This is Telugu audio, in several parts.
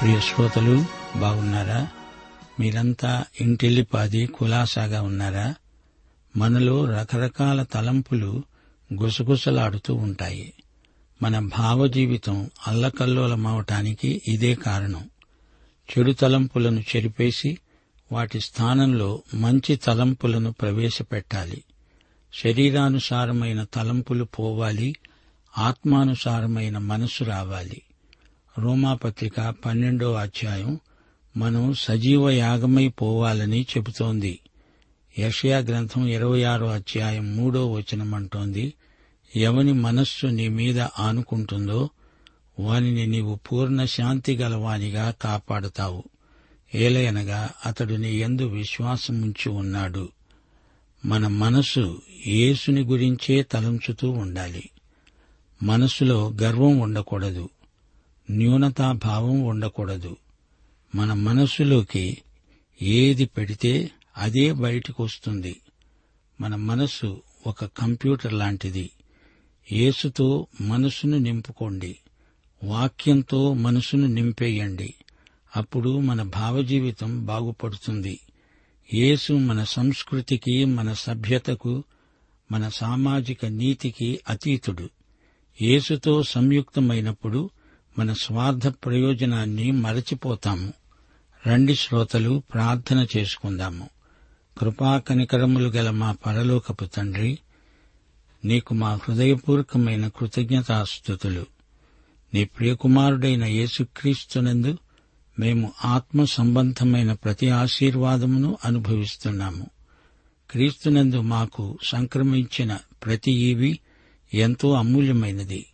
ప్రియ శ్రోతలు బాగున్నారా? మీరంతా ఇంటిల్లిపాది కులాసాగా ఉన్నారా? మనలో రకరకాల తలంపులు గుసగుసలాడుతూ ఉంటాయి. మన భావజీవితం అల్లకల్లోలమవటానికి ఇదే కారణం. చెడు తలంపులను చెరిపేసి వాటి స్థానంలో మంచి తలంపులను ప్రవేశపెట్టాలి. శరీరానుసారమైన తలంపులు పోవాలి ఆత్మానుసారమైన మనసు రావాలి. రోమాపత్రిక పన్నెండో అధ్యాయం. మనం సజీవ యాగమై పోవాలని చెబుతోంది. యషయా గ్రంథం ఇరవై ఆరో అధ్యాయం మూడో వచనం అంటోంది. ఎవని మనస్సు నీ మీద ఆనుకుంటుందో వానిని నీవు పూర్ణ శాంతి గలవానిగా కాపాడుతావు. ఏలయనగా అతడు నీ ఎందు విశ్వాసముంచి ఉన్నాడు. మన మనసు యేసుని గురించే తలంచుతూ ఉండాలి. మనసులో గర్వం ఉండకూడదు. న్యూనతాభావం ఉండకూడదు. మన మనస్సులోకి ఏది పెడితే అదే బయటికి వస్తుంది మన మనస్సు ఒక కంప్యూటర్ లాంటిది. యేసుతో మనసును నింపుకోండి. వాక్యంతో మనసును నింపేయండి. అప్పుడు మన భావజీవితం బాగుపడుతుంది. యేసు మన సంస్కృతికి మన సభ్యతకు మన సామాజిక నీతికి అతీతుడు. యేసుతో సంయుక్తమైనప్పుడు మన స్వార్థ ప్రయోజనాన్ని మరచిపోతాము. రండి శ్రోతలు ప్రార్థన చేసుకుందాము. కృపా కనికరములు గల మా పరలోకపు తండ్రి నీకు మా హృదయపూర్వకమైన కృతజ్ఞతాస్థుతులు నీ ప్రియకుమారుడైన యేసుక్రీస్తునందు మేము ఆత్మ సంబంధమైన ప్రతి ఆశీర్వాదమును అనుభవిస్తున్నాము. క్రీస్తునందు మాకు సంక్రమించిన ప్రతి ఈవి ఎంతో అమూల్యమైనది.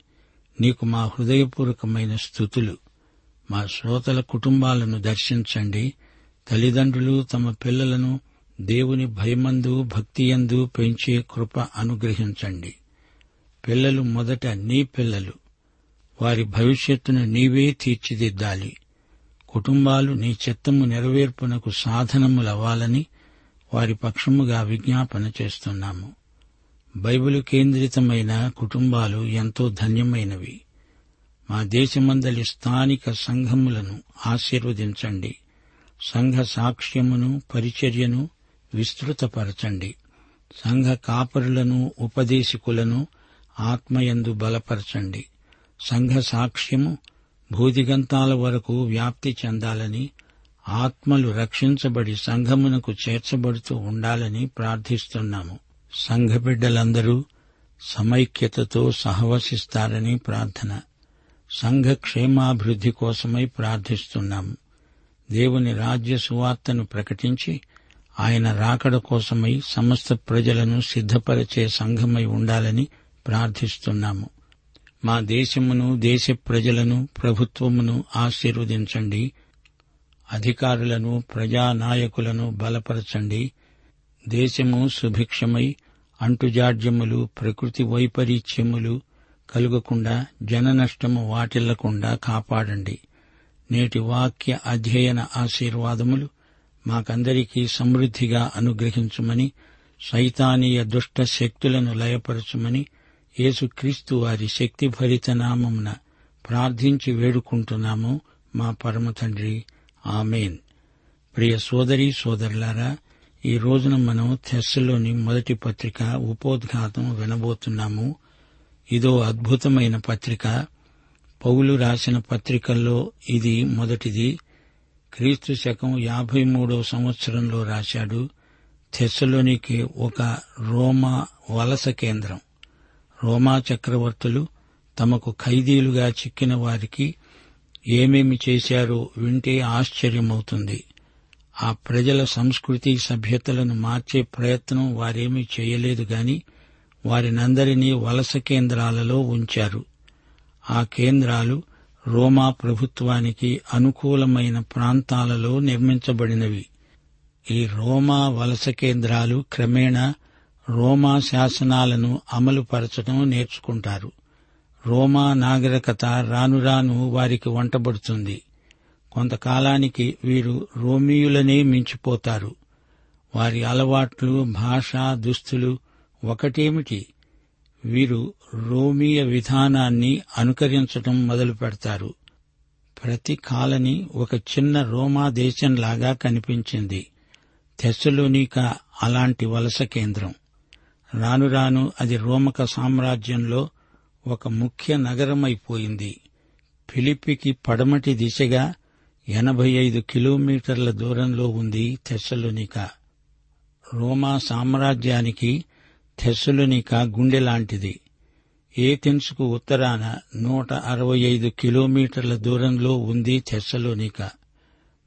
నీకు మా హృదయపూర్వకమైన స్థుతులు. మా శ్రోతల కుటుంబాలను దర్శించండి. తల్లిదండ్రులు తమ పిల్లలను దేవుని భయమందు భక్తియందు పెంచే కృప అనుగ్రహించండి. పిల్లలు మొదట నీ పిల్లలు. వారి భవిష్యత్తును నీవే తీర్చిదిద్దాలి. కుటుంబాలు నీ చిత్తము నెరవేర్పునకు సాధనములవ్వాలని వారి పక్షముగా విజ్ఞాపన చేస్తున్నాము. బైబిల్ కేంద్రితమైన కుటుంబాలు ఎంతో ధన్యమైనవి. మా దేశమందలి స్థానిక సంఘములను ఆశీర్వదించండి. సంఘ సాక్ష్యమును పరిచర్యను విస్తృతపరచండి. సంఘ కాపరులను ఉపదేశకులను ఆత్మయందు బలపరచండి. సంఘ సాక్ష్యము భూదిగంతాల వరకు వ్యాప్తి చెందాలని ఆత్మలు రక్షించబడి సంఘమునకు చేర్చబడుతూ ఉండాలని ప్రార్థిస్తున్నాము. సంఘ బిడ్డలందరూ సమైక్యతతో సహవసిస్తారని ప్రార్థన. సంఘ క్షేమాభివృద్ధి కోసమై ప్రార్థిస్తున్నాము దేవుని రాజ్య సువార్తను ప్రకటించి ఆయన రాకడ కోసమై సమస్త ప్రజలను సిద్ధపరిచే సంఘమై ఉండాలని ప్రార్థిస్తున్నాము. మా దేశమును దేశ ప్రజలను ప్రభుత్వమును ఆశీర్వదించండి. అధికారులను ప్రజానాయకులను బలపరచండి. దేశము సుభిక్షమై అంటుజాడ్యములు ప్రకృతి వైపరీత్యములు కలుగకుండా జన నష్టము వాటిల్లకుండా కాపాడండి. నేటి వాక్య అధ్యయన ఆశీర్వాదములు మాకందరికీ సమృద్దిగా అనుగ్రహించుమని సైతానీయ దుష్ట శక్తులను లయపరచుమని యేసుక్రీస్తు వారి శక్తిభరిత నామమున ప్రార్థించి వేడుకుంటున్నాము మా పరమ తండ్రి. ఆమెన్. ప్రియ సోదరి సోదరులారా ఈ రోజున మనం థెస్సులోని మొదటి పత్రిక ఉపోద్ఘాతం వినబోతున్నాము. ఇదో అద్భుతమైన పత్రిక. పౌలు రాసిన పత్రికల్లో ఇది మొదటిది. క్రీస్తు శకం యాభై మూడవ సంవత్సరంలో రాశాడు. థెస్సలోనికి ఒక రోమా వలస కేంద్రం. రోమా చక్రవర్తులు తమకు ఖైదీలుగా చిక్కిన వారికి ఏమేమి చేశారో వింటే ఆశ్చర్యమవుతుంది. ఆ ప్రజల సంస్కృతి సభ్యతలను మార్చే ప్రయత్నం వారేమీ చేయలేదు గాని వారినందరినీ వలస కేంద్రాలలో ఉంచారు. ఆ కేంద్రాలు రోమా ప్రభుత్వానికి అనుకూలమైన ప్రాంతాలలో నిర్మించబడినవి. ఈ రోమా వలస కేంద్రాలు క్రమేణా రోమా శాసనాలను అమలుపరచడం నేర్చుకుంటారు. రోమా నాగరికత రాను రాను వారికి వంటబడుతుంది. కొంతకాలానికి వీరు రోమియులనే మించిపోతారు. వారి అలవాట్లు భాష దుస్తులు ఒకటేమిటి? వీరు రోమియ విధానాన్ని అనుకరించటం మొదలు పెడతారు ప్రతి కాలనీ ఒక చిన్న రోమా దేశంలాగా కనిపించింది. తెస్సలోనిక అలాంటి వలస కేంద్రం. రాను రాను అది రోమక సామ్రాజ్యంలో ఒక ముఖ్య నగరమైపోయింది. ఫిలిప్పికి పడమటి దిశగా ఎనభై ఐదు కిలోమీటర్ల దూరంలో ఉంది తెస్సలోనిక రోమా సామ్రాజ్యానికి తెస్సలోనిక గుండె లాంటిది. ఏథెన్స్కు ఉత్తరాన నూట అరవై ఐదు కిలోమీటర్ల దూరంలో ఉంది తెస్సలోనిక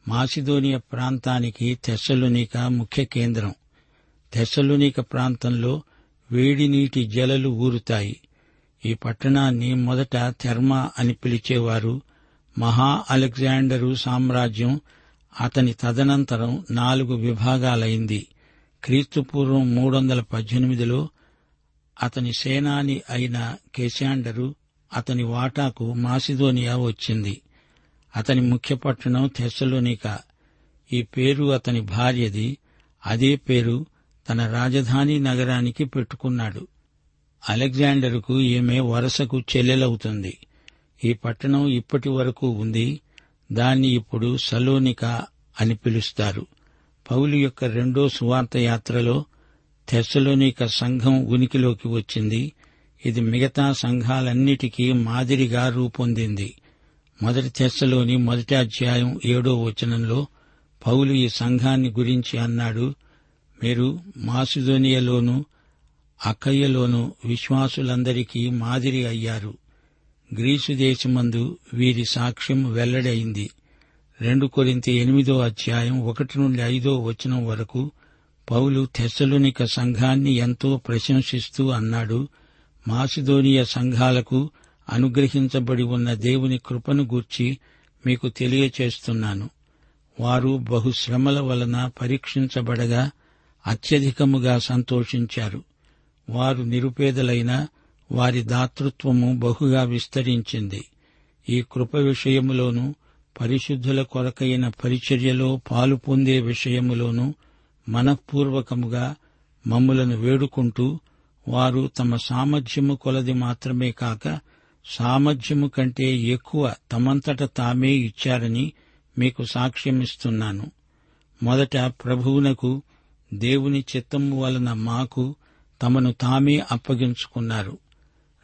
మాసిదోనియ ప్రాంతానికి తెస్సలోనిక ముఖ్య కేంద్రం. తెస్సలోనిక ప్రాంతంలో వేడి నీటి జలలు ఊరుతాయి. ఈ పట్టణాన్ని మొదట థెర్మా అని పిలిచేవారు. మహా అలెగ్జాండరు సామ్రాజ్యం అతని తదనంతరం నాలుగు విభాగాలైంది. క్రీస్తుపూర్వం మూడు వందల పద్దెనిమిదిలో అతని సేనాని అయిన కేశాండరు అతని వాటాకు మాసిదోనియా వచ్చింది. అతని ముఖ్య పట్టణం థెస్సలోనిక ఈ పేరు అతని భార్యది. అదే పేరు తన రాజధాని నగరానికి పెట్టుకున్నాడు. అలెగ్జాండర్కు ఈమె వరసకు చెల్లెలవుతుంది. ఈ పట్టణం ఇప్పటి వరకు ఉంది. దాన్ని ఇప్పుడు సలోనిక అని పిలుస్తారు. పౌలు యొక్క రెండో సువార్త యాత్రలో తెస్సలోనిక సంఘం ఉనికిలోకి వచ్చింది. ఇది మిగతా సంఘాలన్నిటికీ మాదిరిగా రూపొందింది. మొదటి తెస్సలోని మొదటి అధ్యాయం ఏడో వచనంలో పౌలు ఈ సంఘాన్ని గురించి అన్నాడు. మీరు మాసిదోనియలోను అక్కయ్యలోను విశ్వాసులందరికీ మాదిరి అయ్యారు. గ్రీసు దేశమందు వీరి సాక్ష్యం వెల్లడైంది రెండు కొరింతి ఎనిమిదో అధ్యాయం ఒకటి నుండి ఐదో వచనం వరకు పౌలు తెస్సలునిక సంఘాన్ని ఎంతో ప్రశంసిస్తూ అన్నాడు మాసిదోనియ సంఘాలకు అనుగ్రహించబడి ఉన్న దేవుని కృపను గూర్చి మీకు తెలియచేస్తున్నాను. వారు బహుశ్రమల వలన పరీక్షించబడగా అత్యధికముగా సంతోషించారు. వారు నిరుపేదలైన వారి దాతృత్వము బహుగా విస్తరించింది. ఈ కృప విషయములోనూ పరిశుద్ధుల కొరకైన పరిచర్యలో పాలు పొందే విషయములోనూ మనఃపూర్వకముగా మమ్ములను వేడుకుంటూ వారు తమ సామర్థ్యము కొలది మాత్రమే కాక సామర్థ్యము కంటే ఎక్కువ తమంతట తామే ఇచ్చారని మీకు సాక్ష్యమిస్తున్నాను. మొదట ప్రభువునకు దేవుని చిత్తము వలన మాకు తమను తామే అప్పగించుకున్నారు.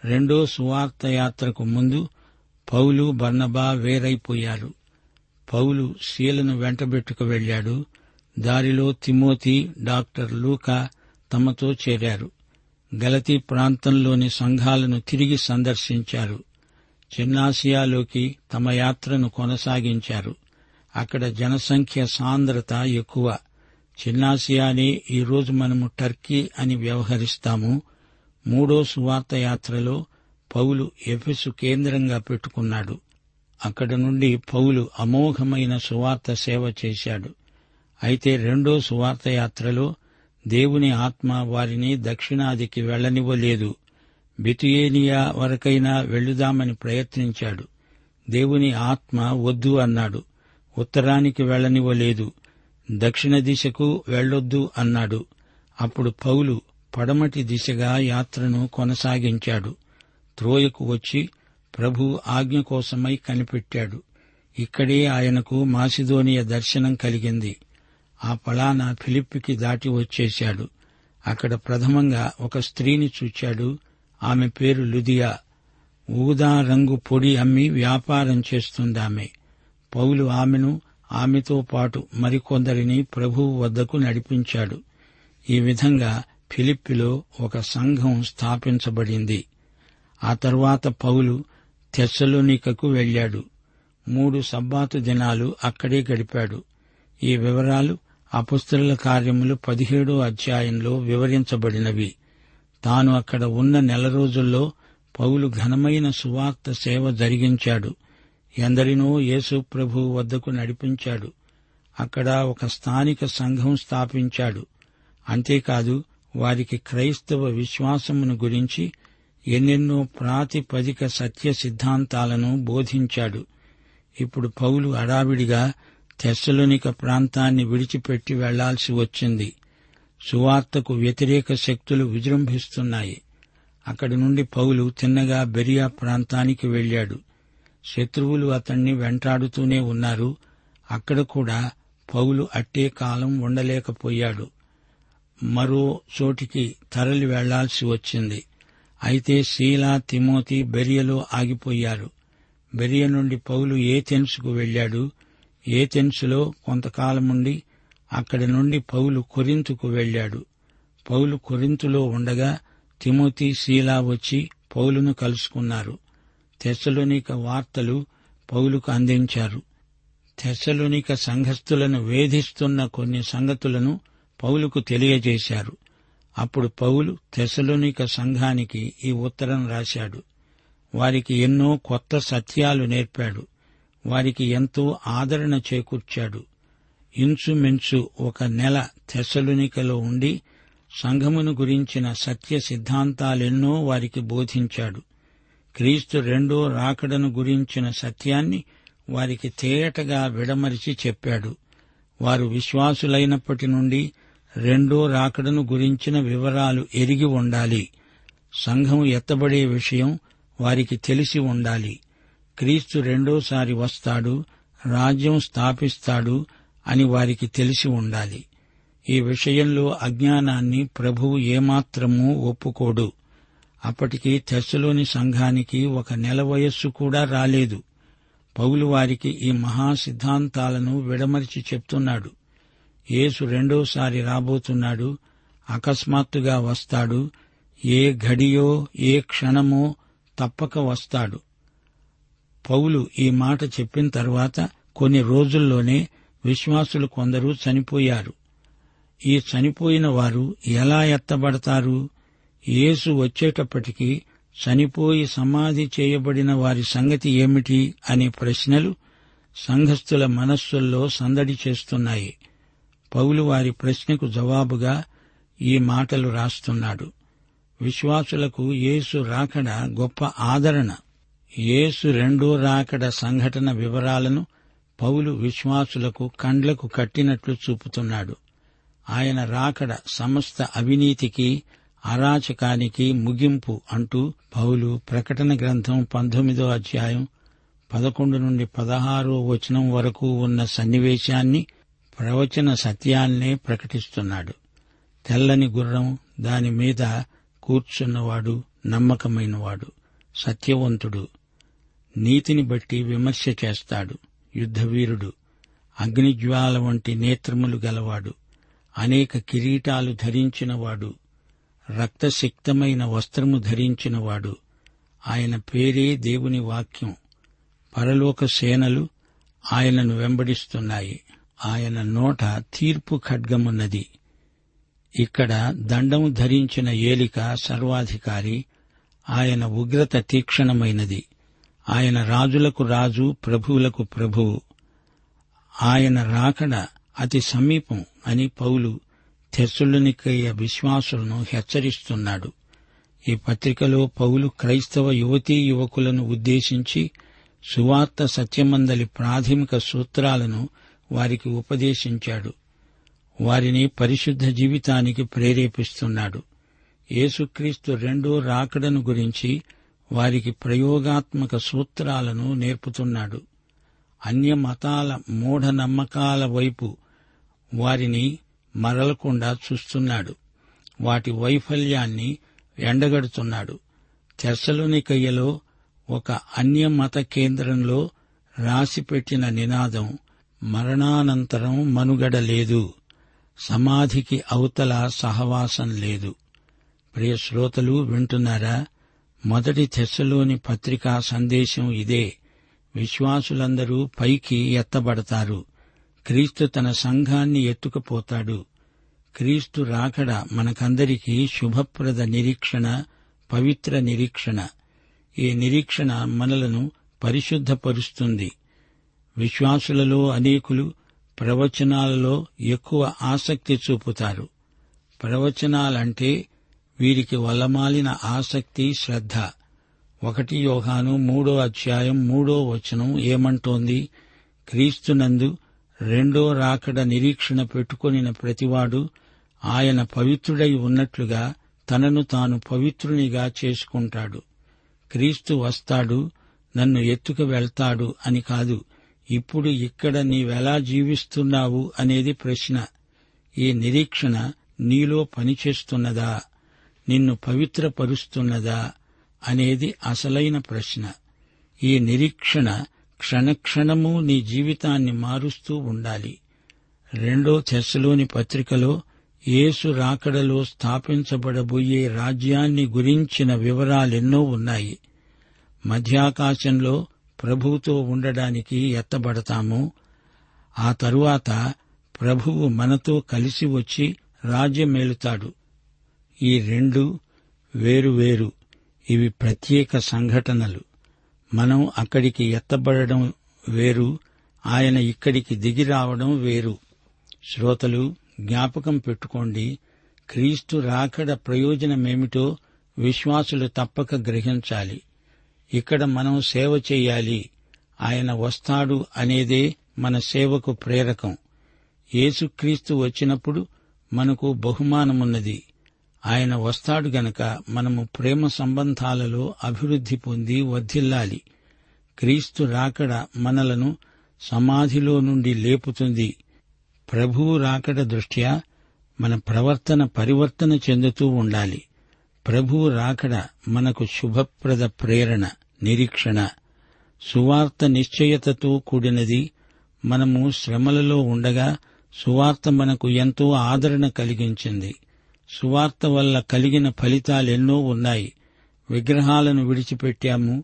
రెండో సువార్త యాత్రకు ముందు పౌలు బర్నబా వేరైపోయారు. పౌలు శీలను వెంటబెట్టుకు వెళ్ళాడు దారిలో తిమోతి డాక్టర్ లూకా తమతో చేరారు. గలతీ ప్రాంతంలోని సంఘాలను తిరిగి సందర్శించారు. చిన్నాసియాలోకి తమ యాత్రను కొనసాగించారు. అక్కడ జనసంఖ్య సాంద్రత ఎక్కువ. చిన్నాసియానే ఈరోజు మనము టర్కీ అని వ్యవహరిస్తాము. మూడో సువార్త యాత్రలో పౌలు ఎఫెసు కేంద్రంగా పెట్టుకున్నాడు. అక్కడ నుండి పౌలు అమోఘమైన సువార్త సేవ చేశాడు. అయితే రెండో సువార్త యాత్రలో దేవుని ఆత్మ వారిని దక్షిణాదికి వెళ్ళనివ్వలేదు బితుయేనియా వరకైనా వెళ్ళుదామని ప్రయత్నించాడు. దేవుని ఆత్మ వద్దు అన్నాడు. ఉత్తరానికి వెళ్ళనివ్వలేదు దక్షిణ దిశకు వెళ్ళొద్దు అన్నాడు. అప్పుడు పౌలు పడమటి దిశగా యాత్రను కొనసాగించాడు. త్రోయకు వచ్చి ప్రభు ఆజ్ఞ కోసమై కనిపెట్టాడు. ఇక్కడే ఆయనకు మాసిదోనియ దర్శనం కలిగింది. ఆ పలాన ఫిలిప్పికి దాటి వచ్చేశాడు. అక్కడ ప్రథమంగా ఒక స్త్రీని చూచాడు. ఆమె పేరు లుదియా. ఊదా రంగు పొడి అమ్మి వ్యాపారం చేస్తుందామె. పౌలు ఆమెను ఆమెతో పాటు మరికొందరిని ప్రభువు వద్దకు నడిపించాడు. ఈ విధంగా ఫిలిప్పిలో ఒక సంఘం స్థాపించబడింది. ఆ తర్వాత పౌలు తెస్సలోనికకు వెళ్ళాడు మూడు సబ్బాతు దినాలు అక్కడే గడిపాడు. ఈ వివరాలు అపుస్తల కార్యములు పదిహేడో అధ్యాయంలో వివరించబడినవి. తాను అక్కడ ఉన్న నెల రోజుల్లో పౌలు ఘనమైన సువార్త సేవ జరిగించాడు. ఎందరినో యేసు ప్రభు వద్దకు నడిపించాడు. అక్కడ ఒక స్థానిక సంఘం స్థాపించాడు. అంతేకాదు వారికి క్రైస్తవ విశ్వాసమును గురించి ఎన్నెన్నో ప్రాతిపదిక సత్య సిద్ధాంతాలను బోధించాడు. ఇప్పుడు పౌలు అడావిడిగా తెస్సలోనిక ప్రాంతాన్ని విడిచిపెట్టి వెళ్ళాల్సి వచ్చింది. సువార్తకు వ్యతిరేక శక్తులు విజృంభిస్తున్నాయి. అక్కడి నుండి పౌలు తిన్నగా బెరియా ప్రాంతానికి వెళ్ళాడు శత్రువులు అతణ్ణి వెంటాడుతూనే ఉన్నారు. అక్కడ కూడా పౌలు అట్టే కాలం ఉండలేకపోయాడు. మరో చోటికి తరలి వెళ్ళాల్సి వచ్చింది. అయితే శీలా తిమోతి బెరియలో ఆగిపోయారు. బెరియ నుండి పౌలు ఏథెన్సుకు వెళ్ళాడు ఏథెన్సులో కొంతకాలముండి అక్కడి నుండి పౌలు కొరింతుకు వెళ్ళాడు పౌలు కొరింతులో ఉండగా తిమోతి శీలా వచ్చి పౌలును కలుసుకున్నారు. తెసలోనిక వార్తలు పౌలుకు అందించారు. తెసలోనిక సంఘస్థులను వేధిస్తున్న కొన్ని సంగతులను పౌలుకు తెలియజేశారు. అప్పుడు పౌలు తెసలోనిక సంఘానికి ఈ ఉత్తరం రాశాడు. వారికి ఎన్నో కొత్త సత్యాలు నేర్పాడు. వారికి ఎంతో ఆదరణ చేకూర్చాడు. ఇంచుమించు ఒక నెల తెసలునికలో ఉండి సంఘమును గురించిన సత్య సిద్ధాంతాలెన్నో వారికి బోధించాడు. క్రీస్తు రెండో రాకడను గురించిన సత్యాన్ని వారికి తేటగా విడమరిచి చెప్పాడు. వారు విశ్వాసులైనప్పటి నుండి రెండో రాకడను గురించిన వివరాలు ఎరిగి ఉండాలి. సంఘం ఎత్తబడే విషయం వారికి తెలిసి ఉండాలి. క్రీస్తు రెండోసారి వస్తాడు రాజ్యం స్థాపిస్తాడు అని వారికి తెలిసి ఉండాలి. ఈ విషయంలో అజ్ఞానాన్ని ప్రభువు ఏమాత్రమూ ఒప్పుకోడు. అప్పటికి తెస్సులోని సంఘానికి ఒక నెల వయస్సు కూడా రాలేదు. పౌలు వారికి ఈ మహా సిద్ధాంతాలను విడమరిచి చెప్తున్నాడు. యేసు రెండోసారి రాబోతున్నాడు అకస్మాత్తుగా వస్తాడు ఏ ఘడియో ఏ క్షణమో తప్పక వస్తాడు. పౌలు ఈ మాట చెప్పిన తర్వాత కొన్ని రోజుల్లోనే విశ్వాసులు కొందరు చనిపోయారు. ఈ చనిపోయిన వారు ఎలా ఎత్తబడతారు? యేసు వచ్చేటప్పటికీ చనిపోయి సమాధి చేయబడిన వారి సంగతి ఏమిటి అనే ప్రశ్నలు సంఘస్థుల మనస్సుల్లో సందడి చేస్తున్నాయి. పౌలు వారి ప్రశ్నకు జవాబుగా ఈ మాటలు రాస్తున్నాడు. విశ్వాసులకు యేసు రాకడ గొప్ప ఆదరణ. యేసు రెండో రాకడ సంఘటన వివరాలను పౌలు విశ్వాసులకు కండ్లకు కట్టినట్లు చూపుతున్నాడు. ఆయన రాకడ సమస్త అవినీతికి అరాచకానికి ముగింపు అంటూ పౌలు ప్రకటన గ్రంథం పంతొమ్మిదో అధ్యాయం పదకొండు నుండి పదహారో వచనం వరకు ఉన్న సన్నివేశాన్ని ప్రవచన సత్యాన్నే ప్రకటిస్తున్నాడు. తెల్లని గుర్రం దాని మీద కూర్చున్నవాడు నమ్మకమైనవాడు సత్యవంతుడు. నీతిని బట్టి విమర్శ చేస్తాడు యుద్ధవీరుడు. అగ్నిజ్వాల వంటి నేత్రములు గలవాడు. అనేక కిరీటాలు ధరించినవాడు. రక్తసిక్తమైన వస్త్రము ధరించినవాడు. ఆయన పేరే దేవుని వాక్యం. పరలోక సేనలు ఆయనను వెంబడిస్తున్నాయి. ఆయన నోట తీర్పు ఖడ్గమున్నది. ఇక్కడ దండము ధరించిన ఏలిక సర్వాధికారి ఆయన ఉగ్రత తీక్షణమైనది. ఆయన రాజులకు రాజు ప్రభువులకు ప్రభువు ఆయన రాకడ అతి సమీపం అని పౌలు తెస్సులనికయ్య విశ్వాసులను హెచ్చరిస్తున్నాడు. ఈ పత్రికలో పౌలు క్రైస్తవ యువతీ యువకులను ఉద్దేశించి సువార్త సత్యమందలి ప్రాథమిక సూత్రాలను వారికి ఉపదేశించాడు. వారిని పరిశుద్ధ జీవితానికి ప్రేరేపిస్తున్నాడు. యేసుక్రీస్తు రెండో రాకడను గురించి వారికి ప్రయోగాత్మక సూత్రాలను నేర్పుతున్నాడు. అన్య మతాల మూఢనమ్మకాల వైపు వారిని మరలకుండా చూస్తున్నాడు. వాటి వైఫల్యాన్ని ఎండగడుతున్నాడు. తెస్సలోనికయ్యలో ఒక అన్య మత కేంద్రంలో రాసిపెట్టిన నినాదం మరణానంతరం మనుగడ లేదు. సమాధికి అవతల సహవాసం లేదు. ప్రియ శ్రోతలు వింటున్నారా? మొదటి తెస్సలోని పత్రికా సందేశం ఇదే. విశ్వాసులందరూ పైకి ఎత్తబడతారు. క్రీస్తు తన సంఘాన్ని ఎత్తుకుపోతాడు. క్రీస్తు రాకడ మనకందరికీ శుభప్రద నిరీక్షణ పవిత్ర నిరీక్షణ. ఈ నిరీక్షణ మనలను పరిశుద్ధపరుస్తుంది. విశ్వాసులలో అనేకులు ప్రవచనాలలో ఎక్కువ ఆసక్తి చూపుతారు. ప్రవచనాలంటే వీరికి వలమాలిన ఆసక్తి శ్రద్ధ. ఒకటి యోహాను మూడో అధ్యాయం మూడో వచనం ఏమంటోంది? క్రీస్తునందు రెండో రాకడ నిరీక్షణ పెట్టుకొనిన ప్రతివాడు ఆయన పవిత్రుడై ఉన్నట్లుగా తనను తాను పవిత్రునిగా చేసుకుంటాడు. క్రీస్తు వస్తాడు నన్ను ఎత్తుకు వెళ్తాడు అని కాదు. ఇప్పుడు ఇక్కడ నీవెలా జీవిస్తున్నావు అనేది ప్రశ్న. ఈ నిరీక్షణ నీలో పనిచేస్తున్నదా? నిన్ను పవిత్రపరుస్తున్నదా? అనేది అసలైన ప్రశ్న. ఈ నిరీక్షణ క్షణక్షణము నీ జీవితాన్ని మారుస్తూ ఉండాలి. రెండో తెశలోని పత్రికలో యేసు రాకడలో స్థాపించబడబోయే రాజ్యాన్ని గురించిన వివరాలెన్నో ఉన్నాయి. మధ్యాకాశంలో ప్రభువుతో ఉండడానికి ఎత్తబడతాము. ఆ తరువాత ప్రభువు మనతో కలిసి వచ్చి రాజ్యమేలుతాడు. ఈ రెండు వేరు ఇవి ప్రత్యేక సంఘటనలు. మనం అక్కడికి ఎత్తబడడం వేరు. ఆయన ఇక్కడికి దిగి రావడం వేరు. శ్రోతలు జ్ఞాపకం పెట్టుకోండి. క్రీస్తు రాకడ ప్రయోజనమేమిటో విశ్వాసులు తప్పక గ్రహించాలి. ఇక్కడ మనం సేవ చేయాలి. ఆయన వస్తాడు అనేదే మన సేవకు ప్రేరకం. యేసుక్రీస్తు వచ్చినప్పుడు మనకు బహుమానమున్నది. ఆయన వస్తాడు గనక మనము ప్రేమ సంబంధాలలో అభివృద్ధి పొంది వర్ధిల్లాలి. క్రీస్తు రాకడ మనలను సమాధిలో నుండి లేపుతుంది. ప్రభువు రాకడ దృష్ట్యా మన ప్రవర్తన పరివర్తన చెందుతూ ఉండాలి. ప్రభువు రాకడ మనకు శుభప్రద ప్రేరణ. నిరీక్షణ. సువార్త నిశ్చయతతో కూడినది మనము శ్రమలలో ఉండగా సువార్త మనకు ఎంతో ఆదరణ కలిగించింది. సువార్త వల్ల కలిగిన ఫలితాలెన్నో ఉన్నాయి. విగ్రహాలను విడిచిపెట్టాము.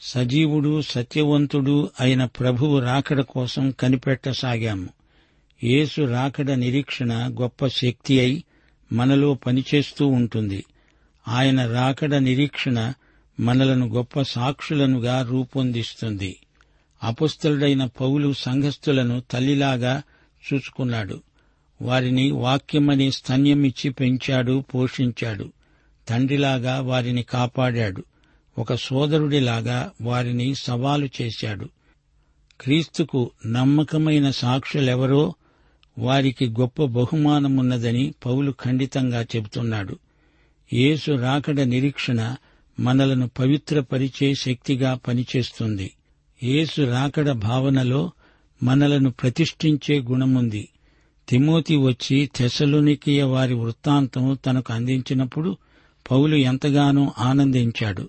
సజీవుడు సత్యవంతుడు అయిన ప్రభువు రాకడ కోసం కనిపెట్టసాగాము. యేసు రాకడ నిరీక్షణ గొప్ప శక్తి అయి మనలో పనిచేస్తూ ఉంటుంది. ఆయన రాకడ నిరీక్షణ మనలను గొప్ప సాక్షులనుగా రూపొందిస్తుంది. అపుస్తలుడైన పౌలు సంఘస్థులను తల్లిలాగా చూసుకున్నాడు. వారిని వాక్యమని స్తన్యమిచ్చి పెంచాడు పోషించాడు. తండ్రిలాగా వారిని కాపాడాడు. ఒక సోదరుడిలాగా వారిని సవాలు చేశాడు. క్రీస్తుకు నమ్మకమైన సాక్షులెవరో వారికి గొప్ప బహుమానమున్నదని పౌలు ఖండితంగా చెబుతున్నాడు. యేసు రాకడ నిరీక్షణ మనలను పవిత్రపరిచే శక్తిగా పనిచేస్తుంది. యేసు రాకడ భావనలో మనలను ప్రతిష్ఠించే గుణముంది. తిమోతి వచ్చి తెసలునికియ వారి వృత్తాంతం తనకు అందించినప్పుడు పౌలు ఎంతగానో ఆనందించాడు.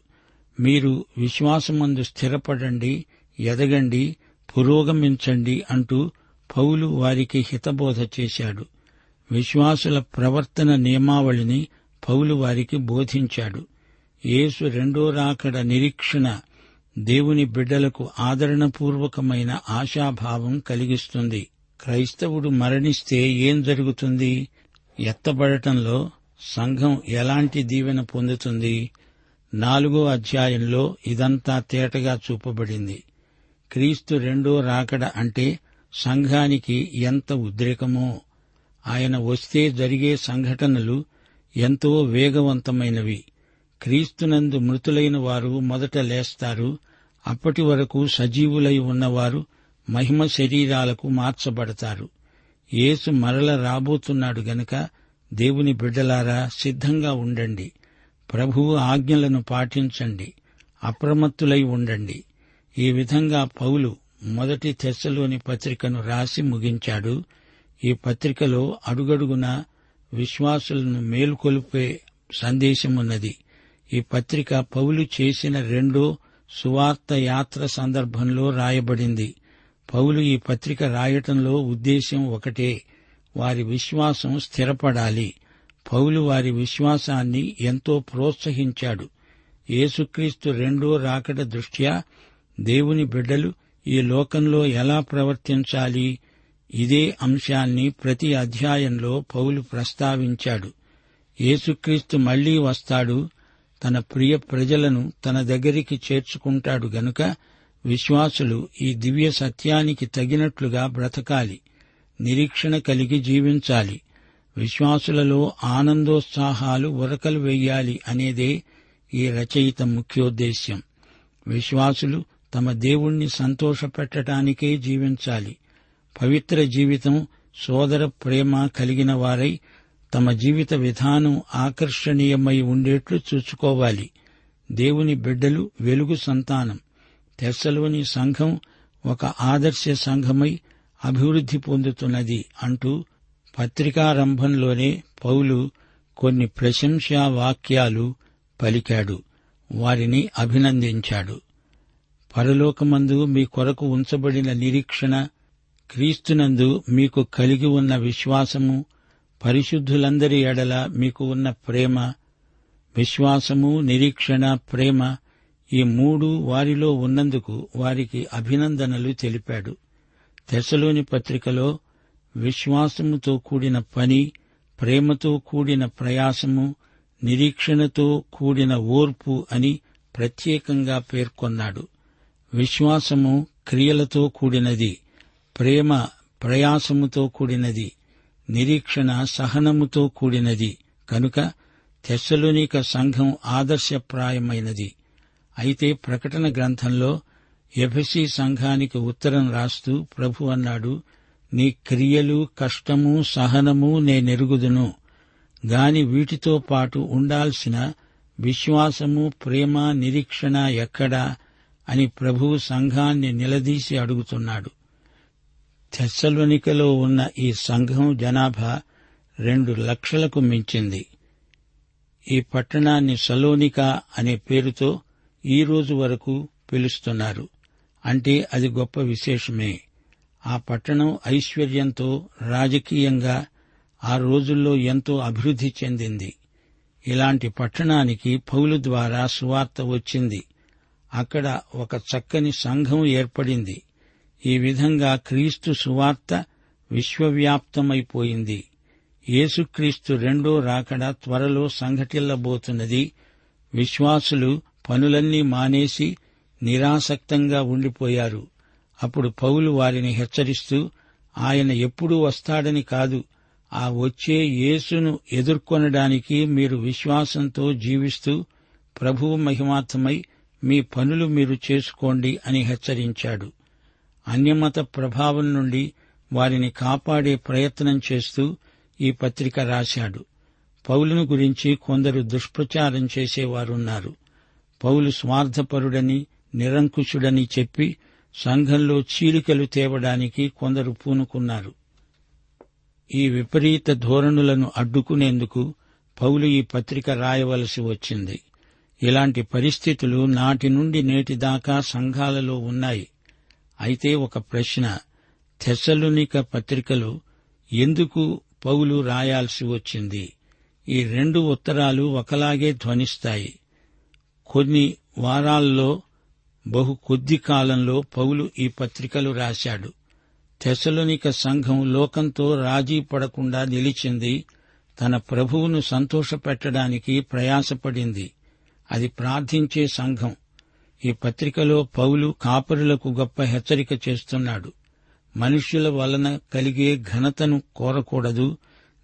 మీరు విశ్వాసమందు స్థిరపడండి ఎదగండి పురోగమించండి అంటూ పౌలు వారికి హితబోధ చేశాడు. విశ్వాసుల ప్రవర్తన నియమావళిని పౌలు వారికి బోధించాడు. యేసు రెండో రాకడ నిరీక్షణ దేవుని బిడ్డలకు ఆదరణపూర్వకమైన ఆశాభావం కలిగిస్తుంది. క్రైస్తవుడు మరణిస్తే ఏం జరుగుతుంది? ఎత్తబడటంలో సంఘం ఎలాంటి దీవెన పొందుతుంది? నాలుగో అధ్యాయంలో ఇదంతా తేటగా చూపబడింది. క్రీస్తు రెండో రాకడ అంటే సంఘానికి ఎంత ఉద్రేకమో. ఆయన వస్తే జరిగే సంఘటనలు ఎంతో వేగవంతమైనవి. క్రీస్తునందు మృతులైన వారు మొదట లేస్తారు. అప్పటి వరకు సజీవులై ఉన్నవారు మహిమ శరీరాలకు మార్చబడతారు. యేసు మరల రాబోతున్నాడు గనుక దేవుని బిడ్డలారా సిద్ధంగా ఉండండి. ప్రభువు ఆజ్ఞలను పాటించండి. అప్రమత్తులై ఉండండి. ఈ విధంగా పౌలు మొదటి తెస్సలోని పత్రికను రాసి ముగించాడు. ఈ పత్రికలో అడుగడుగున విశ్వాసులను మేలుకొల్పే సందేశమున్నది. ఈ పత్రిక పౌలు చేసిన రెండో సువార్త యాత్ర సందర్భంలో రాయబడింది. పౌలు ఈ పత్రిక రాయటంలో ఉద్దేశ్యం ఒకటే. వారి విశ్వాసం స్థిరపడాలి. పౌలు వారి విశ్వాసాన్ని ఎంతో ప్రోత్సహించాడు. యేసుక్రీస్తు రెండో రాకడ దృష్ట్యా దేవుని బిడ్డలు ఈ లోకంలో ఎలా ప్రవర్తించాలి? ఇదే అంశాన్ని ప్రతి అధ్యాయంలో పౌలు ప్రస్తావించాడు. యేసుక్రీస్తు మళ్ళీ వస్తాడు. తన ప్రియ ప్రజలను తన దగ్గరికి చేర్చుకుంటాడు గనుక విశ్వాసులు ఈ దివ్య సత్యానికి తగినట్లుగా బ్రతకాలి నిరీక్షణ కలిగి జీవించాలి విశ్వాసులలో ఆనందోత్సాహాలు ఉరకలు వెయ్యాలి అనేదే ఈ రచయిత ముఖ్యోద్దేశ్యం. విశ్వాసులు తమ దేవుణ్ణి సంతోషపెట్టడానికే జీవించాలి. పవిత్ర జీవితం సోదర ప్రేమ కలిగిన వారై తమ జీవిత విధానం ఆకర్షణీయమై ఉండేట్లు చూసుకోవాలి దేవుని బిడ్డలు వెలుగు సంతానం. తెస్సలోని సంఘం ఒక ఆదర్శ సంఘమై అభివృద్ధి పొందుతున్నది అంటూ పత్రికారంభంలోనే పౌలు కొన్ని ప్రశంసా వాక్యాలు పలికాడు. వారిని అభినందించాడు. పరలోకమందు మీ కొరకు ఉంచబడిన నిరీక్షణ క్రీస్తునందు మీకు కలిగి ఉన్న విశ్వాసము పరిశుద్ధులందరి ఎడల మీకు ఉన్న ప్రేమ విశ్వాసము నిరీక్షణ ప్రేమ ఈ మూడు వారిలో ఉన్నందుకు వారికి అభినందనలు తెలిపాడు. దశలోని పత్రికలో విశ్వాసముతో కూడిన పని ప్రేమతో కూడిన ప్రయాసము నిరీక్షణతో కూడిన ఓర్పు అని ప్రత్యేకంగా పేర్కొన్నాడు. విశ్వాసము క్రియలతో కూడినది ప్రేమ ప్రయాసముతో కూడినది నిరీక్షణ సహనముతో కూడినది. కనుక తెస్సలోనిక సంఘం ఆదర్శప్రాయమైనది. అయితే ప్రకటన గ్రంథంలో ఎఫెసి సంఘానికి ఉత్తరం రాస్తూ ప్రభు అన్నాడు నీ క్రియలు కష్టము సహనము నేనెరుగుదును గాని వీటితో పాటు ఉండాల్సిన విశ్వాసము ప్రేమ నిరీక్షణ ఎక్కడా? అని ప్రభువు సంఘాన్ని నిలదీసి అడుగుతున్నాడు. తెస్సలోనికలో ఉన్న ఈ సంఘం జనాభా రెండు లక్షలకు మించింది. ఈ పట్టణాన్ని సలోనిక అనే పేరుతో ఈ రోజు వరకు పిలుస్తున్నారు. అంటే అది గొప్ప విశేషమే. ఆ పట్టణం ఐశ్వర్యంతో రాజకీయంగా ఆ రోజుల్లో ఎంతో అభివృద్ధి చెందింది. ఇలాంటి పట్టణానికి పౌలు ద్వారా సువార్త వచ్చింది. అక్కడ ఒక చక్కని సంఘం ఏర్పడింది. ఈ విధంగా క్రీస్తు సువార్త విశ్వవ్యాప్తమైపోయింది. యేసుక్రీస్తు రెండో రాకడ త్వరలో సంఘటిల్లబోతున్నది. విశ్వాసులు పనులన్నీ మానేసి నిరాసక్తంగా ఉండిపోయారు. అప్పుడు పౌలు వారిని హెచ్చరిస్తూ ఆయన ఎప్పుడూ వస్తాడని కాదు ఆ వచ్చే యేసును ఎదుర్కొనడానికి మీరు విశ్వాసంతో జీవిస్తూ ప్రభువు మహిమార్థమై మీ పనులు మీరు చేసుకోండి అని హెచ్చరించాడు. అన్యమత ప్రభావం నుండి వారిని కాపాడే ప్రయత్నం చేస్తూ ఈ పత్రిక రాశాడు. పౌలును గురించి కొందరు దుష్ప్రచారం చేసేవారున్నారు. పౌలు స్వార్థపరుడని నిరంకుశుడని చెప్పి సంఘంలో చీలికలు తేవడానికి కొందరు పూనుకున్నారు. ఈ విపరీత ధోరణులను అడ్డుకునేందుకు పౌలు ఈ పత్రిక రాయవలసి వచ్చింది. ఇలాంటి పరిస్థితులు నాటి నుండి నేటి దాకా సంఘాలలో ఉన్నాయి. అయితే ఒక ప్రశ్న. థెసలునిక పత్రికలు ఎందుకు పౌలు రాయాల్సి వచ్చింది? ఈ రెండు ఉత్తరాలు ఒకలాగే ధ్వనిస్తాయి. కొన్ని వారాల్లో బహు కొద్ది కాలంలో పౌలు ఈ పత్రికలు రాశాడు. తెసలునిక సంఘం లోకంతో రాజీ పడకుండా నిలిచింది. తన ప్రభువును సంతోషపెట్టడానికి ప్రయాసపడింది. అది ప్రార్థించే సంఘం. ఈ పత్రికలో పౌలు కాపరులకు గొప్ప హెచ్చరిక చేస్తున్నాడు. మనుష్యుల వలన కలిగే ఘనతను కోరకూడదు.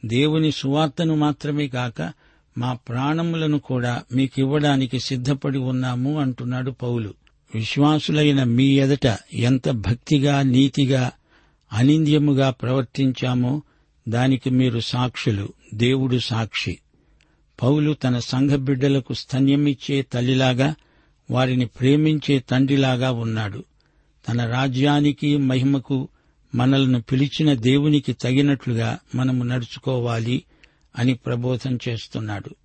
దేవుని సువార్తను మాత్రమే కాక మా ప్రాణములను కూడా మీకివ్వడానికి సిద్ధపడి ఉన్నాము అంటున్నాడు పౌలు. విశ్వాసులైన మీ ఎదట ఎంత భక్తిగా నీతిగా అనింద్యముగా ప్రవర్తించామో దానికి మీరు సాక్షులు. దేవుడు సాక్షి. పౌలు తన సంఘ బిడ్డలకు స్తన్యమిచ్చే తల్లిలాగా వారిని ప్రేమించే తండ్రిలాగా ఉన్నాడు. తన రాజ్యానికి మహిమకు మనల్ని పిలిచిన దేవునికి తగినట్లుగా మనము నడుచుకోవాలి అని ప్రబోధం చేస్తున్నాడు.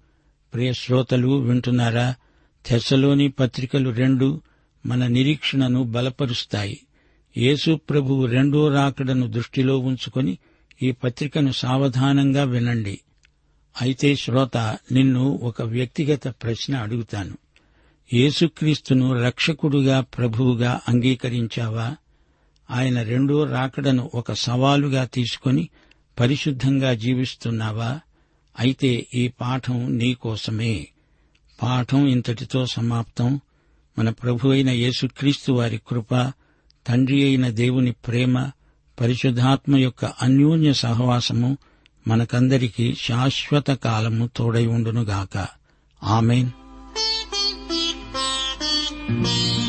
ప్రియ శ్రోతలు వింటున్నారా? తెసలోని పత్రికలు రెండు మన నిరీక్షణను బలపరుస్తాయి. యేసు ప్రభువు రెండో రాకడను దృష్టిలో ఉంచుకొని ఈ పత్రికను సావధానంగా వినండి. అయితే శ్రోత నిన్ను ఒక వ్యక్తిగత ప్రశ్న అడుగుతాను. యేసుక్రీస్తును రక్షకుడుగా ప్రభువుగా అంగీకరించావా? ఆయన రెండో రాకడను ఒక సవాలుగా తీసుకొని పరిశుద్ధంగా జీవిస్తున్నావా? అయితే ఈ పాఠం నీకోసమే పాఠం ఇంతటితో సమాప్తం. మన ప్రభు అయిన యేసుక్రీస్తు వారి కృప తండ్రి అయిన దేవుని ప్రేమ పరిశుద్ధాత్మ యొక్క అన్యోన్య సహవాసము మనకందరికీ శాశ్వత కాలము తోడై ఉండునుగాక. ఆమెన్. మారు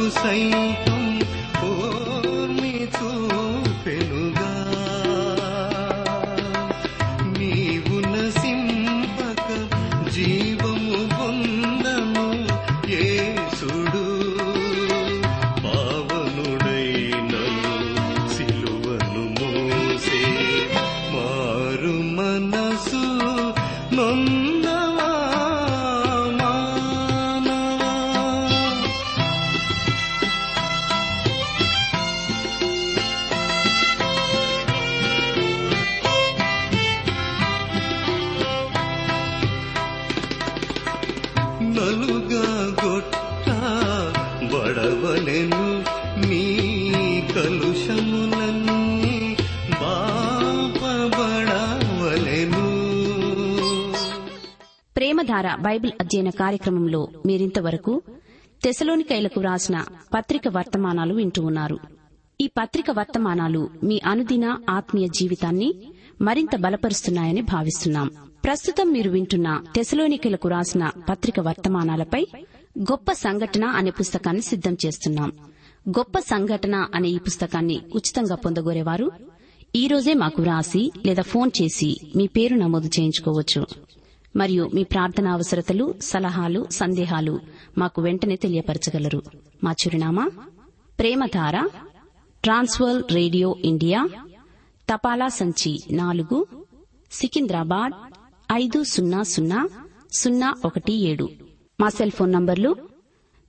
చావుకు సైతం ఓర్మి చూపెనుగా వార బైబిల్ అధ్యయన కార్యక్రమంలో మీరింతవరకు తెసలోనికైలకు వ్రాసిన పత్రిక వర్తమానాలు వింటూ ఉన్నారు. ఈ పత్రిక వర్తమానాలు మీ అనుదిన ఆత్మీయ జీవితాన్ని మరింత బలపరుస్తున్నాయని భావిస్తున్నాం. ప్రస్తుతం మీరు వింటున్న తెసలోనికలకు రాసిన పత్రిక వర్తమానాలపై గొప్ప సంఘటన అనే పుస్తకాన్ని సిద్దం చేస్తున్నాం. గొప్ప సంఘటన అనే ఈ పుస్తకాన్ని ఉచితంగా పొందగోరేవారు ఈ రోజే మాకు వ్రాసి లేదా ఫోన్ చేసి మీ పేరు నమోదు చేయించుకోవచ్చు. మరియు మీ ప్రార్థన అవసరతలు సలహాలు సందేహాలు మాకు వెంటనే తెలియపరచగలరు. మా చిరునామా ప్రేమధార ట్రాన్స్వర్ రేడియో ఇండియా తపాలా సంచి నాలుగు సికింద్రాబాద్ ఐదు సున్నా సున్నా సున్నా ఒకటి ఏడు. మా సెల్ ఫోన్ నంబర్లు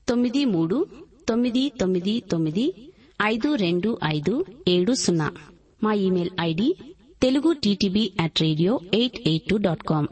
తొమ్మిది మూడు తొమ్మిది తొమ్మిది తొమ్మిది ఐదు రెండు ఐదు ఏడు సున్నా. మా email ID Telugu TTB at radio eight eight two dot com.